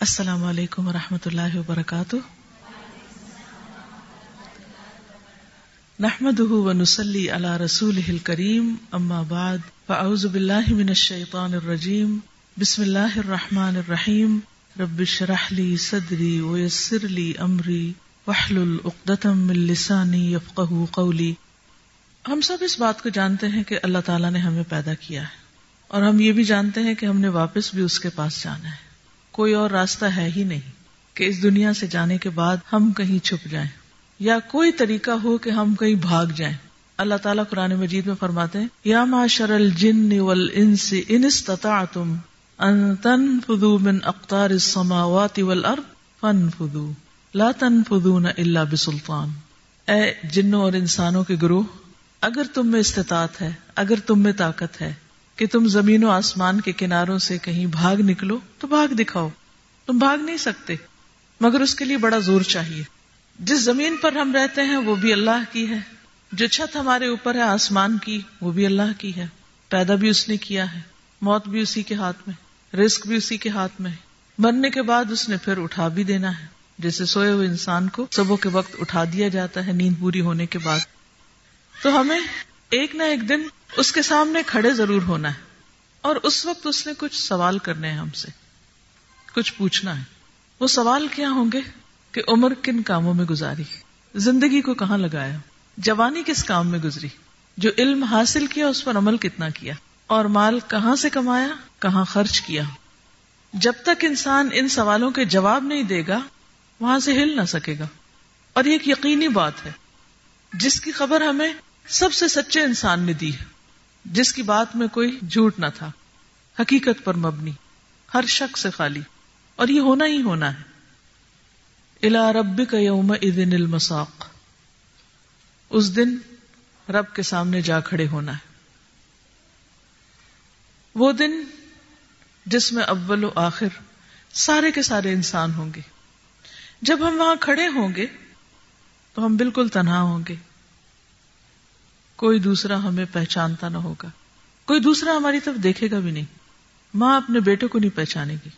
السلام علیکم و رحمۃ اللہ وبرکاتہ۔ نحمد ونسلی علی رسول کریم اما بعد، فاعوذ باللہ من الشیطان الرجیم، بسم اللہ الرحمن الرحیم، رب شرح لی صدری ویسر لی امری وحلل اقدتم من لسانی یفقہ قولی۔ ہم سب اس بات کو جانتے ہیں کہ اللہ تعالیٰ نے ہمیں پیدا کیا ہے، اور ہم یہ بھی جانتے ہیں کہ ہم نے واپس بھی اس کے پاس جانا ہے۔ کوئی اور راستہ ہے ہی نہیں کہ اس دنیا سے جانے کے بعد ہم کہیں چھپ جائیں یا کوئی طریقہ ہو کہ ہم کہیں بھاگ جائیں۔ اللہ تعالیٰ قرآن مجید میں فرماتے ہیں، یا معاشر الجن والانس ان استطعتم ان تنفذوا من اقطار السماوات والارض فانفذوا، لا تنفذون الا بسلطان۔ اے جنوں اور انسانوں کے گروہ، اگر تم میں استطاعت ہے، اگر تم میں طاقت ہے کہ تم زمین و آسمان کے کناروں سے کہیں بھاگ نکلو تو بھاگ دکھاؤ۔ تم بھاگ نہیں سکتے، مگر اس کے لیے بڑا زور چاہیے۔ جس زمین پر ہم رہتے ہیں وہ بھی اللہ کی ہے۔ جو چھت ہمارے اوپر ہے، آسمان کی، وہ بھی اللہ کی ہے۔ پیدا بھی اس نے کیا ہے، موت بھی اسی کے ہاتھ میں رسک بھی اسی کے ہاتھ میں۔ مرنے کے بعد اس نے پھر اٹھا بھی دینا ہے۔ جیسے سوئے ہوئے انسان کو صبح کے وقت اٹھا دیا جاتا ہے، نیند پوری ہونے کے بعد۔ تو ہمیں ایک نہ ایک دن اس کے سامنے کھڑے ضرور ہونا ہے اور اس وقت اس نے کچھ سوال کرنے ہیں ہم سے کچھ پوچھنا ہے وہ سوال کیا ہوں گے کہ عمر کن کاموں میں گزاری زندگی کو کہاں لگایا جوانی کس کام میں گزری جو علم حاصل کیا اس پر عمل کتنا کیا اور مال کہاں سے کمایا کہاں خرچ کیا جب تک انسان ان سوالوں کے جواب نہیں دے گا وہاں سے ہل نہ سکے گا اور یہ ایک یقینی بات ہے جس کی خبر ہمیں سب سے سچے انسان نے دی ہے جس کی بات میں کوئی جھوٹ نہ تھا، حقیقت پر مبنی، ہر شخص سے خالی، اور یہ ہونا ہی ہونا ہے۔ الا رب کا یوم ادن المساق، اس دن رب کے سامنے جا کھڑے ہونا ہے۔ وہ دن جس میں اول و آخر سارے کے سارے انسان ہوں گے۔ جب ہم وہاں کھڑے ہوں گے تو ہم بالکل تنہا ہوں گے۔ کوئی دوسرا ہمیں پہچانتا نہ ہوگا۔ کوئی دوسرا ہماری طرف دیکھے گا بھی نہیں۔ ماں اپنے بیٹے کو نہیں پہچانے گی۔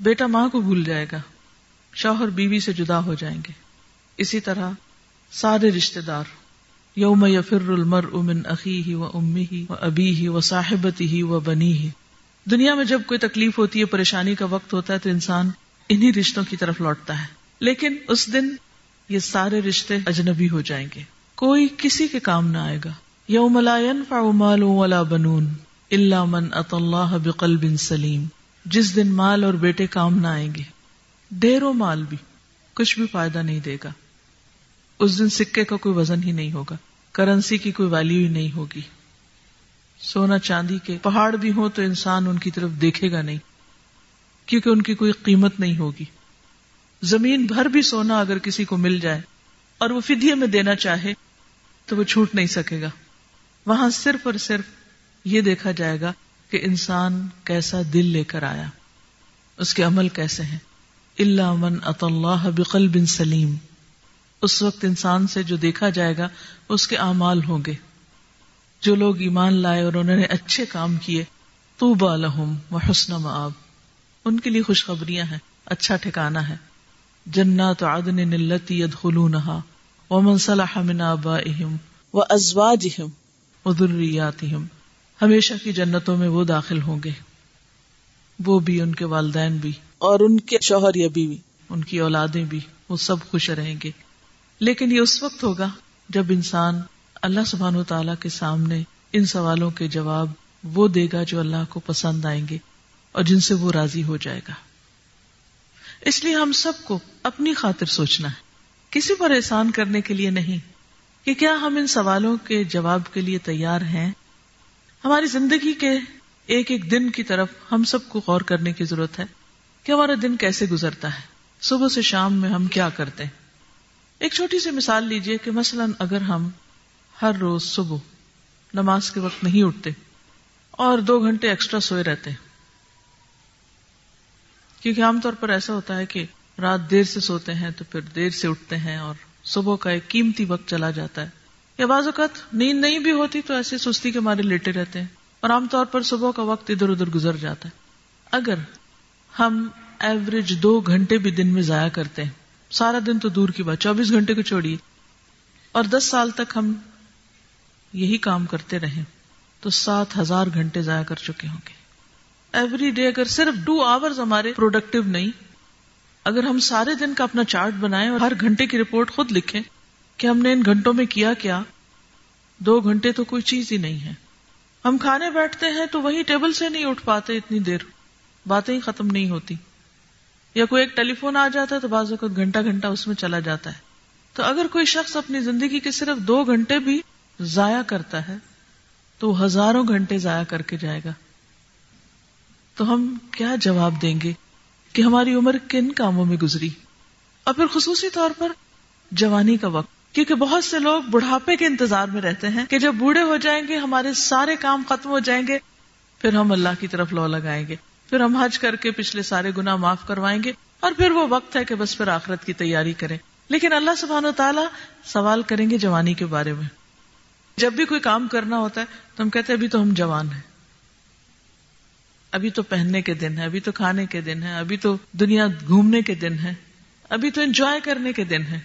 بیٹا ماں کو بھول جائے گا۔ شوہر بیوی سے جدا ہو جائیں گے۔ اسی طرح سارے رشتے دار۔ یوم یفر المر امن عقی ہی و امی ہی و ابی ہی و صاحبتی ہی و بنی ہی دنیا میں جب کوئی تکلیف ہوتی ہے، پریشانی کا وقت ہوتا ہے تو انسان انہی رشتوں کی طرف لوٹتا ہے۔ لیکن اس دن یہ سارے رشتے اجنبی ہو جائیں گے۔ کوئی کسی کے کام نہ آئے گا۔ یوم لا ينفع مال ولا بنون الا من اتى الله بقلب سلیم۔ جس دن مال اور بیٹے کام نہ آئیں گے۔ ڈیرو مال بھی کچھ بھی فائدہ نہیں دے گا۔ اس دن سکے کا کوئی وزن ہی نہیں ہوگا۔ کرنسی کی کوئی ویلو ہی نہیں ہوگی۔ سونا چاندی کے پہاڑ بھی ہو تو انسان ان کی طرف دیکھے گا نہیں۔ کیونکہ ان کی کوئی قیمت نہیں ہوگی۔ زمین بھر بھی سونا اگر کسی کو مل جائے اور وہ فدیے میں دینا چاہے تو وہ چھوٹ نہیں سکے گا۔ وہاں صرف اور صرف یہ دیکھا جائے گا کہ انسان کیسا دل لے کر آیا۔ اس کے عمل کیسے ہیں۔ اللہ من اط اللہ بقل بن سلیم اس وقت انسان سے جو دیکھا جائے گا، اس کے اعمال ہوں گے۔ جو لوگ ایمان لائے اور انہوں نے اچھے کام کیے تو بالحم و حسن آب ان کے لیے خوشخبریاں ہیں اچھا ٹھکانا ہے۔ جنات عدن نلتی يدخلونها۔ ومن صلح من آبائهم وازواجهم وذرياتهم ہمیشہ کی جنتوں میں وہ داخل ہوں گے۔ وہ بھی ان کے والدین بھی۔ اور ان کے شوہر یا بیوی۔ ان کی اولادیں بھی وہ سب خوش رہیں گے۔ لیکن یہ اس وقت ہوگا جب انسان اللہ سبحان و تعالی کے سامنے ان سوالوں کے جواب وہ دے گا جو اللہ کو پسند آئیں گے اور جن سے وہ راضی ہو جائے گا۔ اس لیے ہم سب کو اپنی خاطر سوچنا ہے۔ کسی پر احسان کرنے کے لیے نہیں کہ کیا ہم ان سوالوں کے جواب کے لیے تیار ہیں؟ ہماری زندگی کے ایک ایک دن کی طرف ہم سب کو غور کرنے کی ضرورت ہے کہ ہمارا دن کیسے گزرتا ہے؟ صبح سے شام میں ہم کیا کرتے ہیں؟ ایک چھوٹی سی مثال لیجیے کہ مثلا اگر ہم ہر روز صبح نماز کے وقت نہیں اٹھتے اور دو گھنٹے ایکسٹرا سوئے رہتے ہیں، کیونکہ عام طور پر ایسا ہوتا ہے کہ رات دیر سے سوتے ہیں تو پھر دیر سے اٹھتے ہیں اور صبح کا ایک قیمتی وقت چلا جاتا ہے۔ یا بعض اوقات نیند نہیں بھی ہوتی تو ایسے سستی کے مارے لیٹے رہتے ہیں اور عام طور پر صبح کا وقت ادھر ادھر گزر جاتا ہے۔ اگر ہم ایوریج دو گھنٹے بھی دن میں ضائع کرتے ہیں، سارا دن تو دور کی بات، چوبیس گھنٹے کو چھوڑیے اور دس سال تک ہم یہی کام کرتے رہے تو سات ہزار گھنٹے ضائع کر چکے ہوں گے۔ ایوری ڈے اگر صرف ٹو آور ہمارے پروڈکٹیو نہیں اگر ہم سارے دن کا اپنا چارٹ بنائیں اور ہر گھنٹے کی رپورٹ خود لکھیں کہ ہم نے ان گھنٹوں میں کیا کیا، دو گھنٹے تو کوئی چیز ہی نہیں ہے۔ ہم کھانے بیٹھتے ہیں تو وہی ٹیبل سے نہیں اٹھ پاتے اتنی دیر۔ باتیں ہی ختم نہیں ہوتی۔ یا کوئی ایک ٹیلی فون آ جاتا ہے تو بعض اوقات گھنٹہ گھنٹہ اس میں چلا جاتا ہے۔ تو اگر کوئی شخص اپنی زندگی کے صرف دو گھنٹے بھی ضائع کرتا ہے، تو ہزاروں گھنٹے ضائع کر کے جائے گا۔ تو ہم کیا جواب دیں گے؟ کہ ہماری عمر کن کاموں میں گزری؟ اور پھر خصوصی طور پر جوانی کا وقت، کیونکہ بہت سے لوگ بڑھاپے کے انتظار میں رہتے ہیں کہ جب بوڑھے ہو جائیں گے، ہمارے سارے کام ختم ہو جائیں گے، پھر ہم اللہ کی طرف لو لگائیں گے، پھر ہم حج کر کے پچھلے سارے گنا معاف کروائیں گے، اور پھر وہ وقت ہے کہ بس پھر آخرت کی تیاری کریں۔ لیکن اللہ سبحان و تعالیٰ سوال کریں گے جوانی کے بارے میں۔ جب بھی کوئی کام کرنا ہوتا ہے تو ہم کہتے ہیں، ابھی تو ہم جوان ہیں۔ ابھی تو پہننے کے دن ہے ابھی تو کھانے کے دن ہے ابھی تو دنیا گھومنے کے دن ہے ابھی تو انجوائے کرنے کے دن ہے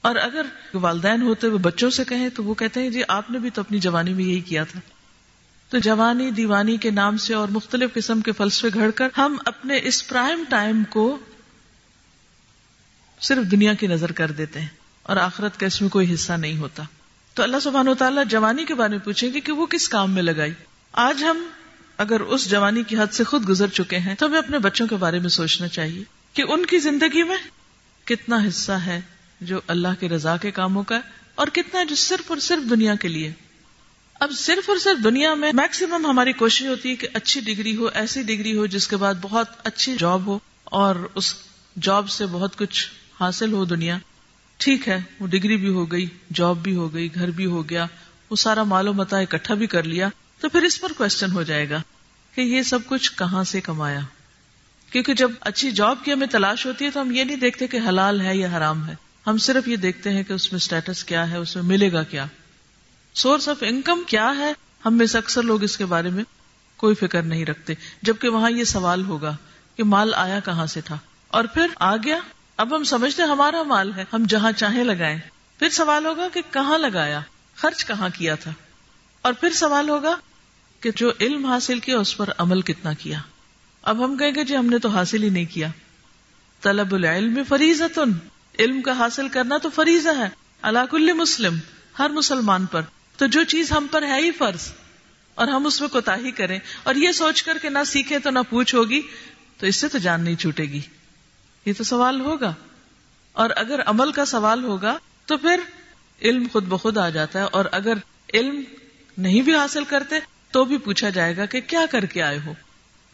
اور اگر والدین ہوتے ہوئے بچوں سے کہیں تو وہ کہتے ہیں جی آپ نے بھی تو اپنی جوانی میں یہی کیا تھا۔ تو جوانی دیوانی کے نام سے اور مختلف قسم کے فلسفے گھڑ کر ہم اپنے اس پرائم ٹائم کو صرف دنیا کی نظر کر دیتے ہیں اور آخرت کا اس میں کوئی حصہ نہیں ہوتا۔ تو اللہ سبحانہ و تعالیٰ جوانی کے بارے میں پوچھیں گے کہ وہ کس کام میں لگائی۔ آج ہم اگر اس جوانی کی حد سے خود گزر چکے ہیں تو ہمیں اپنے بچوں کے بارے میں سوچنا چاہیے کہ ان کی زندگی میں کتنا حصہ ہے جو اللہ کے رضا کے کاموں کا اور کتنا جو صرف اور صرف دنیا کے لیے اب صرف اور صرف دنیا میں میکسیمم ہماری کوشش ہوتی ہے کہ اچھی ڈگری ہو، ایسی ڈگری ہو جس کے بعد بہت اچھی جاب ہو اور اس جاب سے بہت کچھ حاصل ہو دنیا۔ ٹھیک ہے، وہ ڈگری بھی ہو گئی جاب بھی ہو گئی، گھر بھی ہو گیا، وہ سارا مال و متا اکٹھا بھی کر لیا۔ تو پھر اس پر کوشچن ہو جائے گا کہ یہ سب کچھ کہاں سے کمایا؟ کیونکہ جب اچھی جاب کی ہمیں تلاش ہوتی ہے تو ہم یہ نہیں دیکھتے کہ حلال ہے یا حرام ہے۔ ہم صرف یہ دیکھتے ہیں کہ اس میں اسٹیٹس کیا ہے، اس میں ملے گا کیا۔ سورس آف انکم کیا ہے؟ ہم میں سے اکثر لوگ اس کے بارے میں کوئی فکر نہیں رکھتے، جبکہ وہاں یہ سوال ہوگا کہ مال آیا کہاں سے تھا۔ اور پھر آ گیا، اب ہم سمجھتے ہمارا مال ہے، ہم جہاں چاہیں لگائیں۔ پھر سوال ہوگا کہ کہاں لگایا؟ خرچ کہاں کیا تھا؟ اور پھر سوال ہوگا کہ جو علم حاصل کیا اس پر عمل کتنا کیا؟ اب ہم کہیں گے جی ہم نے تو حاصل ہی نہیں کیا۔ طلب العلم فریض علم کا حاصل کرنا تو فریض ہے۔ اللہ کل مسلم، ہر مسلمان پر۔ تو جو چیز ہم پر ہے ہی فرض۔ اور ہم اس میں کوتا ہی کریں۔ اور یہ سوچ کر کہ نہ سیکھے تو نہ پوچھ ہوگی، تو اس سے تو جان نہیں چھوٹے گی۔ یہ تو سوال ہوگا۔ اور اگر عمل کا سوال ہوگا تو پھر علم خود بخود آ جاتا ہے۔ اور اگر علم نہیں بھی حاصل کرتے تو بھی پوچھا جائے گا کہ کیا کر کے آئے ہو۔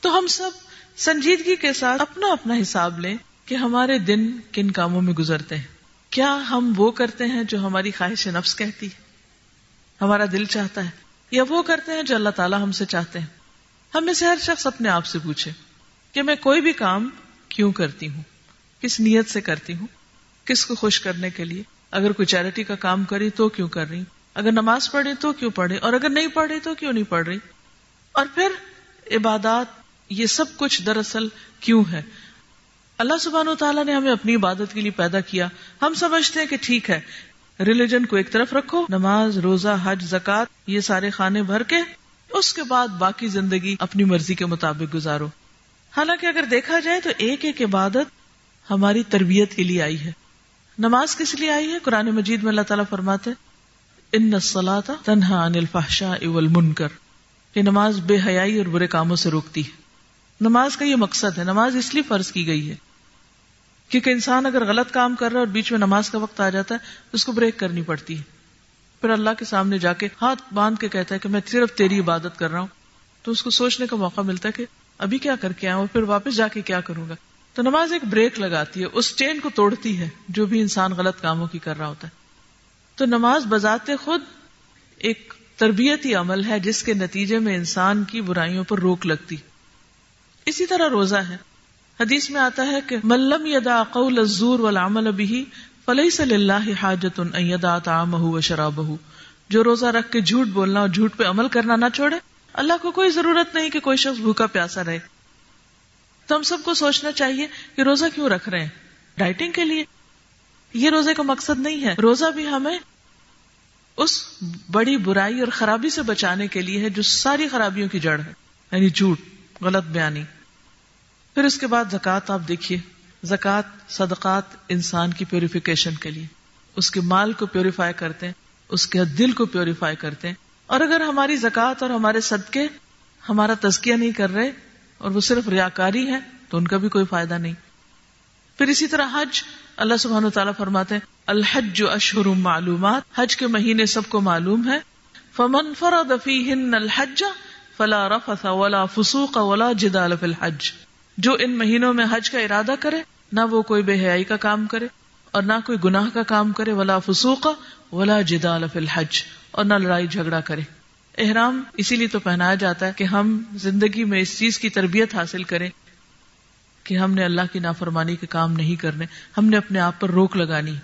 تو ہم سب سنجیدگی کے ساتھ اپنا اپنا حساب لیں کہ ہمارے دن کن کاموں میں گزرتے ہیں۔ کیا ہم وہ کرتے ہیں جو ہماری خواہش نفس کہتی ہے، ہمارا دل چاہتا ہے، یا وہ کرتے ہیں جو اللہ تعالیٰ ہم سے چاہتے ہیں۔ ہم میں سے ہر شخص اپنے آپ سے پوچھے کہ میں کوئی بھی کام کیوں کرتی ہوں؟ کس نیت سے کرتی ہوں؟ کس کو خوش کرنے کے لیے؟ اگر کوئی چیریٹی کا کام کری تو کیوں کر رہی اگر نماز پڑھے تو کیوں پڑھے؟ اور اگر نہیں پڑھے تو کیوں نہیں پڑھ رہی؟ اور پھر عبادات، یہ سب کچھ دراصل کیوں ہے؟ اللہ سبحان و تعالیٰ نے ہمیں اپنی عبادت کے لیے پیدا کیا۔ ہم سمجھتے ہیں کہ ٹھیک ہے۔ ریلیجن کو ایک طرف رکھو، نماز، روزہ، حج زکات یہ سارے کھانے بھر کے، اس کے بعد باقی زندگی اپنی مرضی کے مطابق گزارو۔ حالانکہ اگر دیکھا جائے تو ایک ایک عبادت ہماری تربیت کے لیے آئی ہے۔ نماز کس لیے آئی ہے؟ قرآن مجید میں اللہ تعالیٰ فرماتے ان سلاتا تنہا انل فاشا اول منکر یہ نماز بے حیائی اور برے کاموں سے روکتی ہے۔ نماز کا یہ مقصد ہے، نماز اس لیے فرض کی گئی ہے۔ کیونکہ انسان اگر غلط کام کر رہا ہے اور بیچ میں نماز کا وقت آ جاتا ہے، اس کو بریک کرنی پڑتی ہے۔ پھر اللہ کے سامنے جا کے ہاتھ باندھ کے کہتا ہے کہ میں صرف تیری عبادت کر رہا ہوں۔ تو اس کو سوچنے کا موقع ملتا ہے کہ ابھی کیا کر کے آؤں اور پھر واپس جا کے کیا کروں گا۔ تو نماز ایک بریک لگاتی ہے، اس چین کو توڑتی ہے جو بھی انسان غلط کاموں کی کر رہا ہوتا ہے۔ تو نماز بذات خود ایک تربیتی عمل ہے جس کے نتیجے میں انسان کی برائیوں پر روک لگتی۔ اسی طرح روزہ ہے۔ حدیث میں آتا ہے کہ ملم یدا قول الزور والعمل به فليس لله حاجت ان يدا طعامه وشرابه جو روزہ رکھ کے جھوٹ بولنا اور جھوٹ پہ عمل کرنا نہ چھوڑے، اللہ کو کوئی ضرورت نہیں کہ کوئی شخص بھوکا پیاسا رہے۔ تو ہم سب کو سوچنا چاہیے کہ روزہ کیوں رکھ رہے ہیں؟ ڈائٹنگ کے لیے۔ یہ روزے کا مقصد نہیں ہے۔ روزہ بھی ہمیں اس بڑی برائی اور خرابی سے بچانے کے لیے ہے جو ساری خرابیوں کی جڑ ہے۔ یعنی جھوٹ، غلط بیانی۔ پھر اس کے بعد زکوٰۃ آپ دیکھیے۔ زکوٰۃ صدقات انسان کی پیوریفیکیشن کے لیے۔ اس کے مال کو پیوریفائی کرتے ہیں، اس کے دل کو پیوریفائی کرتے ہیں۔ اور اگر ہماری زکوٰۃ اور ہمارے صدقے ہمارا تزکیہ نہیں کر رہے اور وہ صرف ریاکاری ہے تو ان کا بھی کوئی فائدہ نہیں۔ پھر اسی طرح حج، اللہ سبحانہ تعالیٰ فرماتے ہیں، الحج جو اشہر معلومات، حج کے مہینے سب کو معلوم ہے۔ فمن فرد فیہن الحج فلا رفث ولا فسوق ولا جدال فی الحج۔ جو ان مہینوں میں حج کا ارادہ کرے، نہ وہ کوئی بے حیائی کا کام کرے اور نہ کوئی گناہ کا کام کرے، ولا فسوق ولا جدال فی الحج اور نہ لڑائی جھگڑا کرے۔ احرام اسی لیے تو پہنایا جاتا ہے کہ ہم زندگی میں اس چیز کی تربیت حاصل کریں۔ کہ ہم نے اللہ کی نافرمانی کے کام نہیں کرنے، ہم نے اپنے آپ پر روک لگانی۔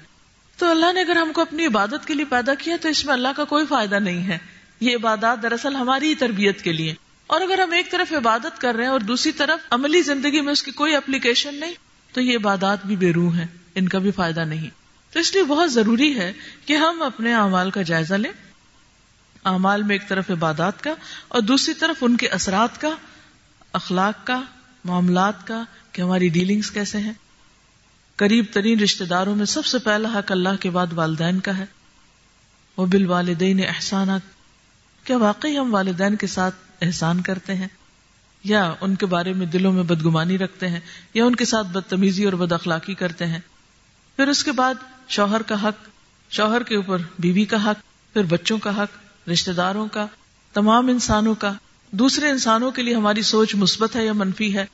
تو اللہ نے اگر ہم کو اپنی عبادت کے لیے پیدا کیا، تو اس میں اللہ کا کوئی فائدہ نہیں ہے۔ یہ عبادات دراصل ہماری ہی تربیت کے لیے۔ اور اگر ہم ایک طرف عبادت کر رہے ہیں اور دوسری طرف عملی زندگی میں اس کی کوئی اپلیکیشن نہیں، تو یہ عبادات بھی بے روح ہیں، ان کا بھی فائدہ نہیں۔ تو اس لیے بہت ضروری ہے کہ ہم اپنے اعمال کا جائزہ لیں۔ اعمال میں ایک طرف عبادات کا اور دوسری طرف ان کے اثرات کا، اخلاق کا، معاملات کا کہ ہماری ڈیلنگز کیسے ہیں؟ قریب ترین رشتے داروں میں سب سے پہلا حق اللہ کے بعد والدین کا ہے۔ وہ بال والدین احسانات کیا واقعی ہم والدین کے ساتھ احسان کرتے ہیں؟ یا ان کے بارے میں دلوں میں بدگمانی رکھتے ہیں، یا ان کے ساتھ بدتمیزی اور بد اخلاقی کرتے ہیں؟ پھر اس کے بعد شوہر کا حق، شوہر کے اوپر بیوی کا حق، پھر بچوں کا حق رشتے داروں کا، تمام انسانوں کا۔ دوسرے انسانوں کے لیے ہماری سوچ مثبت ہے یا منفی ہے؟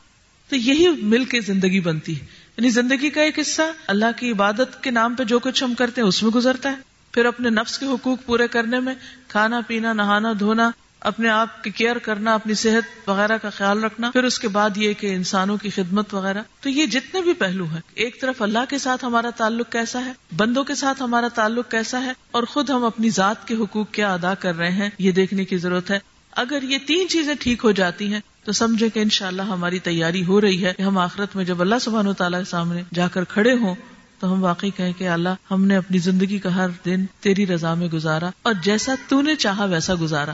تو یہی مل کے زندگی بنتی ہے۔ یعنی زندگی کا ایک حصہ اللہ کی عبادت کے نام پہ جو کچھ ہم کرتے ہیں، اس میں گزرتا ہے۔ پھر اپنے نفس کے حقوق پورے کرنے میں کھانا، پینا، نہانا، دھونا، اپنے آپ کی کیئر کرنا، اپنی صحت وغیرہ کا خیال رکھنا، پھر اس کے بعد یہ کہ انسانوں کی خدمت وغیرہ۔ تو یہ جتنے بھی پہلو ہیں، ایک طرف اللہ کے ساتھ ہمارا تعلق کیسا ہے، بندوں کے ساتھ ہمارا تعلق کیسا ہے، اور خود ہم اپنی ذات کے حقوق کیا ادا کر رہے ہیں، یہ دیکھنے کی ضرورت ہے۔ اگر یہ تین چیزیں ٹھیک ہو جاتی ہیں تو سمجھے کہ انشاءاللہ ہماری تیاری ہو رہی ہے کہ ہم آخرت میں جب اللہ سبحانہ تعالیٰ کے سامنے جا کر کھڑے ہوں تو ہم واقعی کہیں کہ اللہ، ہم نے اپنی زندگی کا ہر دن تیری رضا میں گزارا اور جیسا تو نے چاہا ویسا گزارا۔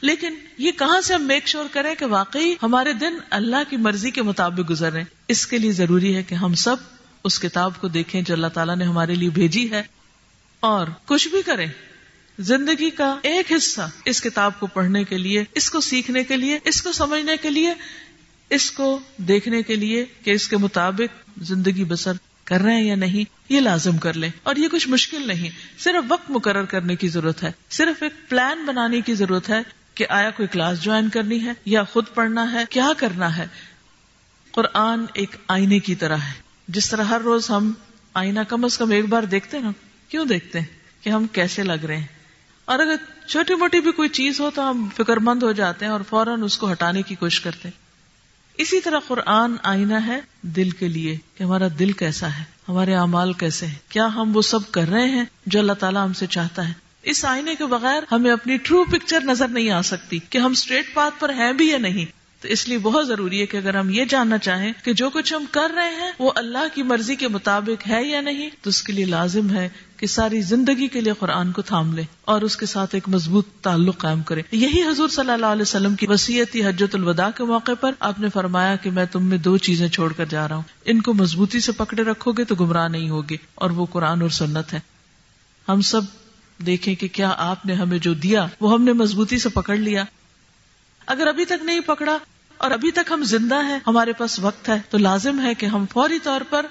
لیکن یہ کہاں سے ہم میک شور کریں کہ واقعی ہمارے دن اللہ کی مرضی کے مطابق گزر رہے اس کے لیے ضروری ہے کہ ہم سب اس کتاب کو دیکھیں جو اللہ تعالیٰ نے ہمارے لیے بھیجی ہے اور کچھ بھی کریں۔ زندگی کا ایک حصہ اس کتاب کو پڑھنے کے لیے، اس کو سیکھنے کے لیے، اس کو سمجھنے کے لیے، اس کو دیکھنے کے لیے کہ اس کے مطابق زندگی بسر کر رہے ہیں یا نہیں، یہ لازم کر لیں۔ اور یہ کچھ مشکل نہیں۔ صرف وقت مقرر کرنے کی ضرورت ہے۔ صرف ایک پلان بنانے کی ضرورت ہے کہ آیا کوئی کلاس جوائن کرنی ہے یا خود پڑھنا ہے، کیا کرنا ہے۔ قرآن ایک آئینے کی طرح ہے۔ جس طرح ہر روز ہم آئینہ کم از کم ایک بار دیکھتے نا، کیوں دیکھتے ہیں؟ کہ ہم کیسے لگ رہے ہیں؟ اور اگر چھوٹی موٹی بھی کوئی چیز ہو تو ہم فکر مند ہو جاتے ہیں اور فوراً اس کو ہٹانے کی کوشش کرتے ہیں۔ اسی طرح قرآن آئینہ ہے دل کے لیے کہ ہمارا دل کیسا ہے، ہمارے اعمال کیسے ہیں، کیا ہم وہ سب کر رہے ہیں جو اللہ تعالیٰ ہم سے چاہتا ہے۔ اس آئینے کے بغیر ہمیں اپنی ٹرو پکچر نظر نہیں آ سکتی کہ ہم اسٹریٹ پاتھ پر ہیں بھی یا نہیں۔ تو اس لیے بہت ضروری ہے کہ اگر ہم یہ جاننا چاہیں کہ جو کچھ ہم کر رہے ہیں وہ اللہ کی مرضی کے مطابق ہے یا نہیں، تو اس کے لیے لازم ہے کہ ساری زندگی کے لیے قرآن کو تھام لے اور اس کے ساتھ ایک مضبوط تعلق قائم کرے۔ یہی حضور صلی اللہ علیہ وسلم کی وسیعتی حجت الوداع کے موقع پر۔ آپ نے فرمایا کہ میں تم میں دو چیزیں چھوڑ کر جا رہا ہوں۔ ان کو مضبوطی سے پکڑے رکھو گے تو گمراہ نہیں ہوگے اور وہ قرآن اور سنت ہے ہم سب دیکھیں کہ کیا آپ نے ہمیں جو دیا وہ ہم نے مضبوطی سے پکڑ لیا۔ اگر ابھی تک نہیں پکڑا اور ابھی تک ہم زندہ ہیں، ہمارے پاس وقت ہے تو لازم ہے کہ ہم فوری طور پر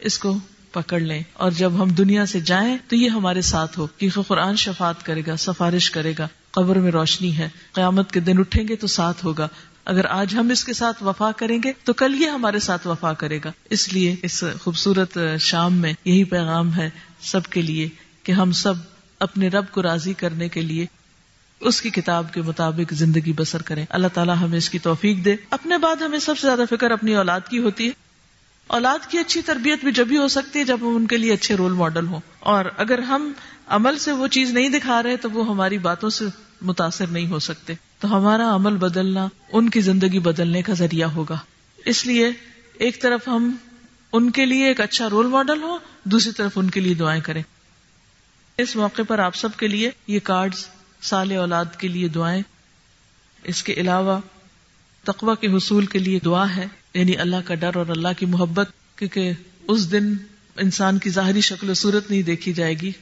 اس کو پکڑ لیں اور جب ہم دنیا سے جائیں تو یہ ہمارے ساتھ ہو کہ قرآن شفات کرے گا، سفارش کرے گا، قبر میں روشنی ہے، قیامت کے دن اٹھیں گے تو ساتھ ہوگا۔ اگر آج ہم اس کے ساتھ وفا کریں گے تو کل یہ ہمارے ساتھ وفا کرے گا۔ اس لیے اس خوبصورت شام میں یہی پیغام ہے سب کے لیے کہ ہم سب اپنے رب کو راضی کرنے کے لیے اس کی کتاب کے مطابق زندگی بسر کریں۔ اللہ تعالیٰ ہمیں اس کی توفیق دے۔ اپنے بعد ہمیں سب سے زیادہ فکر اپنی اولاد کی ہوتی ہے۔ اولاد کی اچھی تربیت بھی جب ہی ہو سکتی ہے جب ہم ان کے لیے اچھے رول ماڈل ہوں۔ اور اگر ہم عمل سے وہ چیز نہیں دکھا رہے تو وہ ہماری باتوں سے متاثر نہیں ہو سکتے۔ تو ہمارا عمل بدلنا ان کی زندگی بدلنے کا ذریعہ ہوگا۔ اس لیے ایک طرف ہم ان کے لیے ایک اچھا رول ماڈل ہو دوسری طرف ان کے لیے دعائیں کریں۔ اس موقع پر آپ سب کے لیے یہ کارڈ سال اولاد کے لیے دعائیں۔ اس کے علاوہ تقوی کے حصول کے لیے دعا ہے۔ یعنی اللہ کا ڈر اور اللہ کی محبت، کیونکہ اس دن انسان کی ظاہری شکل و صورت نہیں دیکھی جائے گی۔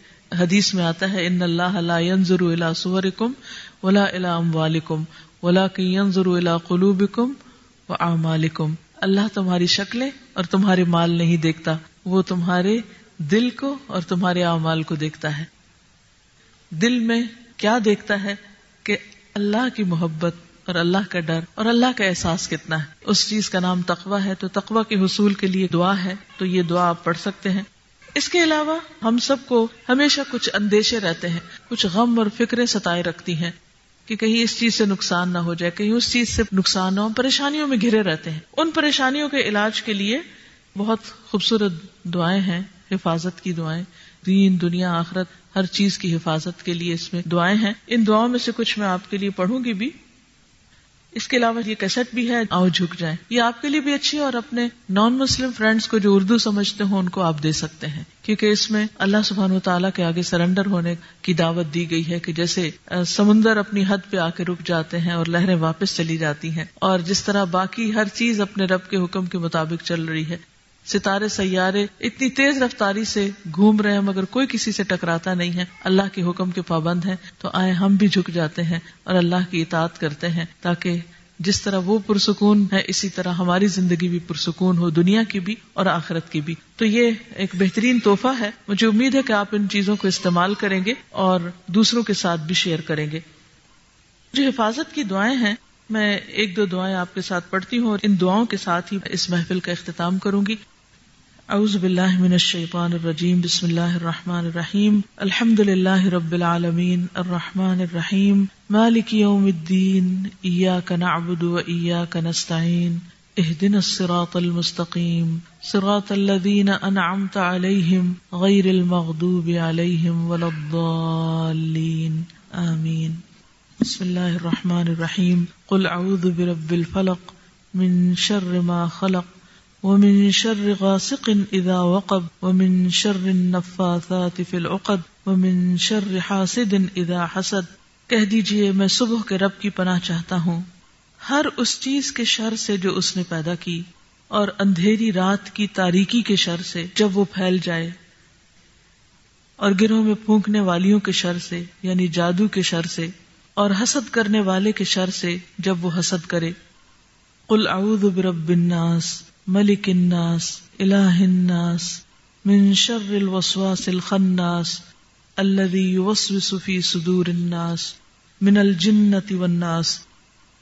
حدیث میں آتا ہے، ان اللہ لا ينظر الى صورکم ولا الى اموالکم ولكن ينظر الى قلوبکم واعمالکم اللہ تمہاری شکلیں اور تمہارے مال نہیں دیکھتا، وہ تمہارے دل کو اور تمہارے اعمال کو دیکھتا ہے۔ دل میں کیا دیکھتا ہے؟ کہ اللہ کی محبت اور اللہ کا ڈر اور اللہ کا احساس کتنا ہے۔ اس چیز کا نام تقوا ہے، تو تقوا کے حصول کے لیے دعا ہے، تو یہ دعا آپ پڑھ سکتے ہیں۔ اس کے علاوہ ہم سب کو ہمیشہ کچھ اندیشے رہتے ہیں، کچھ غم اور فکریں ستائے رکھتی ہیں کہ کہیں اس چیز سے نقصان نہ ہو جائے، کہیں اس چیز سے نقصان نہ ہو پریشانیوں میں گھرے رہتے ہیں۔ ان پریشانیوں کے علاج کے لیے بہت خوبصورت دعائیں ہیں، حفاظت کی دعائیں۔ دین، دنیا، آخرت، ہر چیز کی حفاظت کے لیے اس میں دعائیں ہیں۔ ان دعاؤں میں سے کچھ میں آپ کے لیے پڑھوں گی بھی۔ اس کے علاوہ یہ کیسٹ بھی ہے آؤ جھک جائیں۔ یہ آپ کے لیے بھی اچھی ہے اور اپنے نان مسلم فرینڈس کو جو اردو سمجھتے ہوں، ان کو آپ دے سکتے ہیں۔ کیونکہ اس میں اللہ سبحان و تعالیٰ کے آگے سرنڈر ہونے کی دعوت دی گئی ہے کہ جیسے سمندر اپنی حد پہ آ کے رک جاتے ہیں اور لہریں واپس چلی جاتی ہیں۔ اور جس طرح باقی ہر چیز اپنے رب کے حکم کے مطابق چل رہی ہے ستارے سیارے اتنی تیز رفتاری سے گھوم رہے ہیں، مگر کوئی کسی سے ٹکراتا نہیں ہے۔ اللہ کے حکم کے پابند ہیں۔ تو آئے ہم بھی جھک جاتے ہیں اور اللہ کی اطاعت کرتے ہیں تاکہ جس طرح وہ پرسکون ہے، اسی طرح ہماری زندگی بھی پرسکون ہو، دنیا کی بھی اور آخرت کی بھی۔ تو یہ ایک بہترین تحفہ ہے۔ مجھے امید ہے کہ آپ ان چیزوں کو استعمال کریں گے اور دوسروں کے ساتھ بھی شیئر کریں گے۔ جو حفاظت کی دعائیں ہیں میں ایک دو دعائیں آپ کے ساتھ پڑھتی ہوں اور ان دعاؤں کے ساتھ ہی اس محفل کا اختتام کروں گی۔ اعوذ باللہ من الشیطان الرجیم، بسم اللہ الرحمن الرحیم الحمد للہ رب العالمین الرحمن الرحیم، مالک یوم الدین، ایاک نعبد و ایاک نستعین، اہدنا الصراط المستقیم، صراط الذین انعمت علیہم غیر المغضوب علیہم ولا الضالین، آمین۔ بسم اللہ الرحمن الرحیم۔ قل اعوذ برب الفلق من شر ما خلق ومن شر غاسق اذا وقب ومن شر النفاثات في العقد ومن شر حاسد اذا حسد۔ کہہ دیجیے، میں صبح کے رب کی پناہ چاہتا ہوں۔ ہر اس چیز کے شر سے جو اس نے پیدا کی اور اندھیری رات کی تاریکی کے شر سے جب وہ پھیل جائے۔ اور گروہ میں پھونکنے والیوں کے شر سے یعنی جادو کے شر سے۔ اور حسد کرنے والے کے شر سے جب وہ حسد کرے۔ قل اعوذ برب الناس، ملک الناس، الہ الناس، من شر الوسواس الخناس الذي يوسوس في صدور الناس، من الجنة والناس۔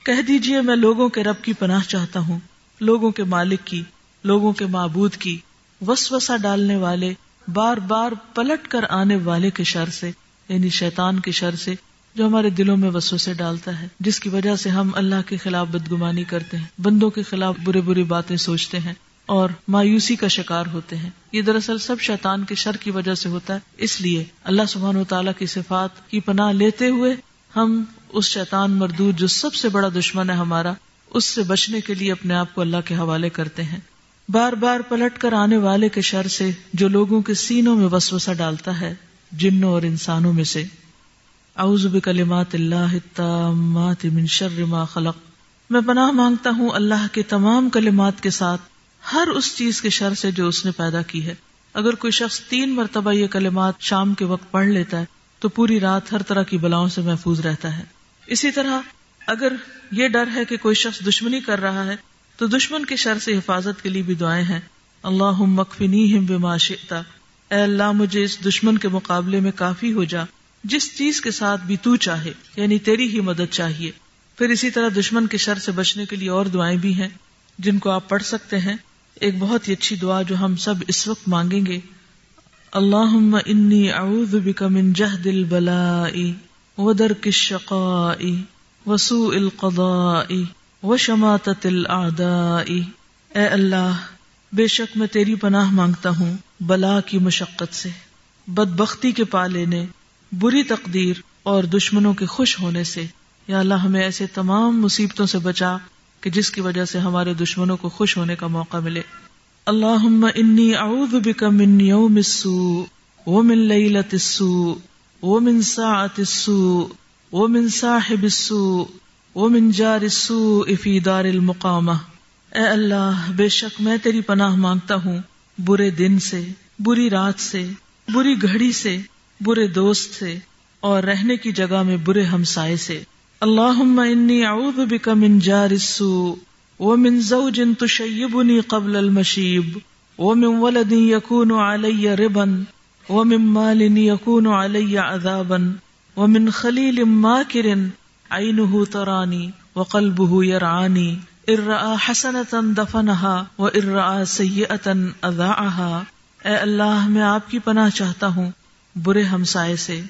کہہ دیجیے میں لوگوں کے رب کی پناہ چاہتا ہوں، لوگوں کے مالک کی، لوگوں کے معبود کی۔ وسوسہ ڈالنے والے، بار بار پلٹ کر آنے والے کے شر سے یعنی شیطان کے شر سے جو ہمارے دلوں میں وسوسے ڈالتا ہے، جس کی وجہ سے ہم اللہ کے خلاف بدگمانی کرتے ہیں، بندوں کے خلاف برے برے باتیں سوچتے ہیں اور مایوسی کا شکار ہوتے ہیں۔ یہ دراصل سب شیطان کے شر کی وجہ سے ہوتا ہے۔ اس لیے اللہ سبحان و تعالیٰ کی صفات کی پناہ لیتے ہوئے ہم اس شیطان مردود جو سب سے بڑا دشمن ہے ہمارا، اس سے بچنے کے لیے اپنے آپ کو اللہ کے حوالے کرتے ہیں۔ بار بار پلٹ کر آنے والے کے شر سے جو لوگوں کے سینوں میں وسوسہ ڈالتا ہے، جنوں اور انسانوں میں سے۔ اعوذ بکلمات اللہ التامات من شر ما خلق۔ میں پناہ مانگتا ہوں اللہ کے تمام کلمات کے ساتھ، ہر اس چیز کے شر سے جو اس نے پیدا کی ہے۔ اگر کوئی شخص تین مرتبہ یہ کلمات شام کے وقت پڑھ لیتا ہے، تو پوری رات ہر طرح کی بلاؤں سے محفوظ رہتا ہے۔ اسی طرح، اگر یہ ڈر ہے کہ کوئی شخص دشمنی کر رہا ہے، تو دشمن کے شر سے حفاظت کے لیے بھی دعائیں ہیں۔ اللہ مکفنی ہم بما شئتا۔ اے اللہ، مجھے اس دشمن کے مقابلے میں کافی ہو جا۔ جس چیز کے ساتھ بھی تو چاہے یعنی تیری ہی مدد چاہیے۔ پھر اسی طرح دشمن کے شر سے بچنے کے لیے اور دعائیں بھی ہیں، جن کو آپ پڑھ سکتے ہیں۔ ایک بہت ہی اچھی دعا جو ہم سب اس وقت مانگیں گے۔ اللہ انی اعوذ بک من جہد البلائی ودرک الشقائی وسوء القضائی وشماتت الاعدائی اے اللہ، بے شک میں تیری پناہ مانگتا ہوں بلا کی مشقت سے، بدبختی کے پا لینے بری تقدیر اور دشمنوں کے خوش ہونے سے، یا اللہ ہمیں ایسے تمام مصیبتوں سے بچا کہ جس کی وجہ سے ہمارے دشمنوں کو خوش ہونے کا موقع ملے۔ اللہ انی اعوذ بک من یوم السوء ومن لیلت السوء ومن ساعت السوء ومن صاحب السوء ومن جار السوء فی دار المقامہ۔ اے اللہ، بے شک میں تیری پناہ مانگتا ہوں، برے دن سے، بری رات سے، بری گھڑی سے برے دوست سے اور رہنے کی جگہ میں برے ہمسائے سے اللہ انی اعوذ بک من جار السوء ومن زوج تشیبنی قبل المشیب ومن ولد یکون علی ربا ومن مال یکون علی عذابا ومن خلیل ماکر عینہ ترانی وقلبہ یرعانی ارآ حسنتا دفنها و ارآ سیئتا اذاعها اے اللہ، میں آپ کی پناہ چاہتا ہوں برے ہمسائے سے،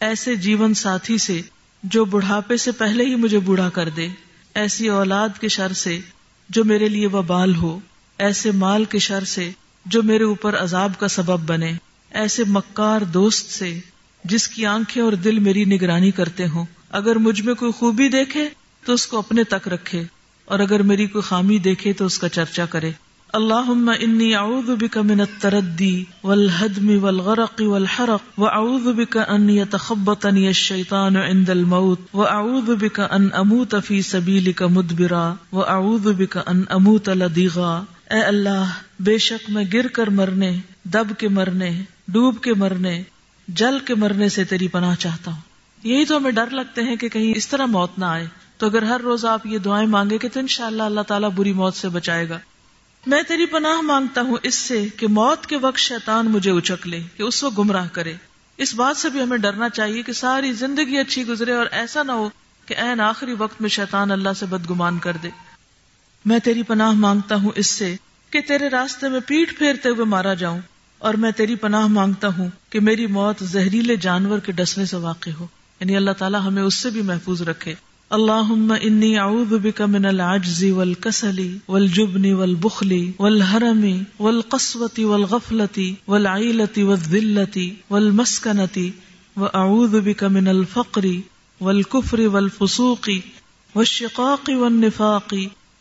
ایسے جیون ساتھی سے جو بڑھاپے سے پہلے ہی مجھے بوڑھا کر دے۔ ایسی اولاد کے شر سے جو میرے لیے وبال ہو۔ ایسے مال کے شر سے جو میرے اوپر عذاب کا سبب بنے۔ ایسے مکار دوست سے جس کی آنکھیں اور دل میری نگرانی کرتے ہوں۔ اگر مجھ میں کوئی خوبی دیکھے تو اس کو اپنے تک رکھے اور اگر میری کوئی خامی دیکھے تو اس کا چرچا کرے۔ اللہ انی اعوذ بک من التردی والہدم والغرق والحرق واعوذ بک ان يتخبطني الشیطان عند الموت واعوذ بک ان اموت فی سبیلک مدبرا واعوذ بک ان اموت لدیغا اے اللہ، بے شک میں گر کر مرنے، دب کے مرنے، ڈوب کے مرنے، جل کے مرنے سے تیری پناہ چاہتا ہوں۔ یہی تو ہمیں ڈر لگتے ہیں کہ کہیں اس طرح موت نہ آئے۔ تو اگر ہر روز آپ یہ دعائیں مانگے کہ تو ان شاء اللہ اللہ تعالیٰ بری موت سے بچائے گا۔ میں تیری پناہ مانگتا ہوں اس سے کہ موت کے وقت شیطان مجھے اچک لے، کہ اس وقت گمراہ کرے۔ اس بات سے بھی ہمیں ڈرنا چاہیے کہ ساری زندگی اچھی گزرے اور ایسا نہ ہو کہ این آخری وقت میں شیطان اللہ سے بدگمان کر دے۔ میں تیری پناہ مانگتا ہوں اس سے کہ تیرے راستے میں پیٹ پھیرتے ہوئے مارا جاؤں اور میں تیری پناہ مانگتا ہوں کہ میری موت زہریلے جانور کے ڈسنے سے واقع ہو۔ یعنی اللہ تعالیٰ ہمیں اس سے بھی محفوظ رکھے۔ اللہ انی اعوذ بک من العجز والکسل والجبن والبخل والحرم والقسوة والغفلة والعیلة والذلة والمسکنة واعوذ بک من الفقر والکفر والفسوق والشقاق والنفاق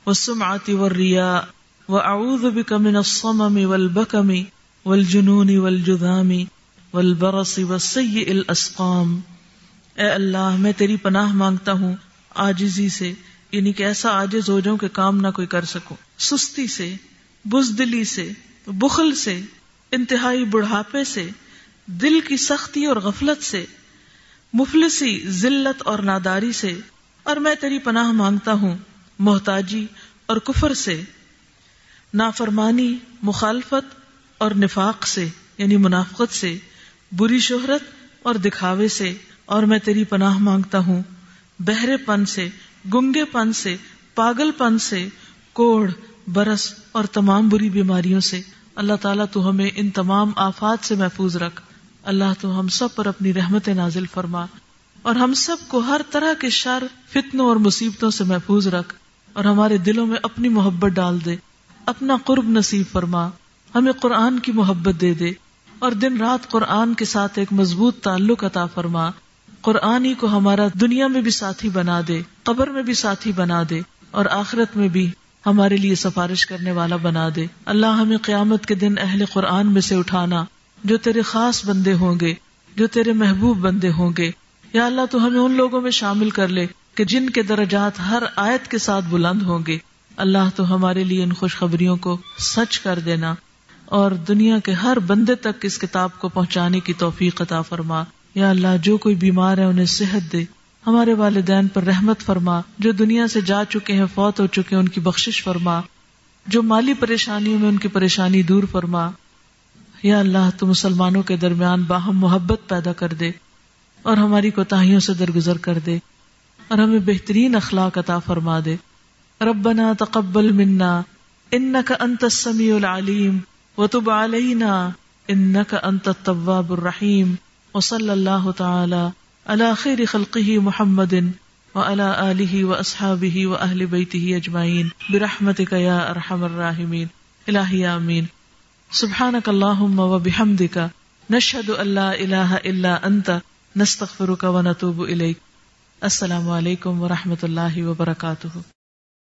والسمعة والریاء واعوذ بک من الصمم والبکم والجنون والجذام والبرص والسیء الاسقام اے اللہ میں تیری پناہ مانگتا ہوں آجزی سے یعنی کہ ایسا آجز ہو جاؤں کہ کام نہ کوئی کر سکو سستی سے، بزدلی سے، بخل سے، انتہائی بڑھاپے سے، دل کی سختی اور غفلت سے، مفلسی، ذلت اور ناداری سے۔ اور میں تیری پناہ مانگتا ہوں، محتاجی اور کفر سے، نافرمانی، مخالفت اور نفاق سے یعنی منافقت سے، بری شہرت اور دکھاوے سے۔ اور میں تیری پناہ مانگتا ہوں بہرے پن سے، گنگے پن سے، پاگل پن سے، کوڑ، برس اور تمام بری بیماریوں سے۔ اللہ تعالیٰ تو ہمیں ان تمام آفات سے محفوظ رکھ۔ اللہ تو ہم سب پر اپنی رحمت نازل فرما۔ اور ہم سب کو ہر طرح کے شر، فتنوں اور مصیبتوں سے محفوظ رکھ۔ اور ہمارے دلوں میں اپنی محبت ڈال دے۔ اپنا قرب نصیب فرما۔ ہمیں قرآن کی محبت دے دے۔ اور دن رات قرآن کے ساتھ ایک مضبوط تعلق عطا فرما۔ قرآن ہی کو ہمارا دنیا میں بھی ساتھی بنا دے، قبر میں بھی ساتھی بنا دے، اور آخرت میں بھی ہمارے لیے سفارش کرنے والا بنا دے۔ اللہ ہمیں قیامت کے دن اہل قرآن میں سے اٹھانا، جو تیرے خاص بندے ہوں گے، جو تیرے محبوب بندے ہوں گے۔ یا اللہ تو ہمیں ان لوگوں میں شامل کر لے کہ جن کے درجات ہر آیت کے ساتھ بلند ہوں گے۔ اللہ تو ہمارے لیے ان خوشخبریوں کو سچ کر دینا، اور دنیا کے ہر بندے تک اس کتاب کو پہنچانے کی توفیق عطا فرما۔ یا اللہ جو کوئی بیمار ہے انہیں صحت دے۔ ہمارے والدین پر رحمت فرما۔ جو دنیا سے جا چکے ہیں، فوت ہو چکے ان کی بخشش فرما۔ جو مالی پریشانیوں میں ان کی پریشانی دور فرما۔ یا اللہ، تو مسلمانوں کے درمیان باہم محبت پیدا کر دے۔ اور ہماری کوتاہیوں سے درگزر کر دے۔ اور ہمیں بہترین اخلاق عطا فرما دے۔ ربنا تقبل منا۔ انك انت السميع العليم وتب علينا انك انت التواب الرحيم وصلی اللہ تعالی علی خیر خلقه محمد وعلى آله وأصحابه وأهل بيته أجمعين. برحمتك يا أرحم الراحمين. إلهي آمين. سبحانك اللهم وبحمدك نشهد أن لا إله إلا أنت نستغفرك ونتوب إليك. السلام علیکم ورحمۃ اللہ وبرکاتہ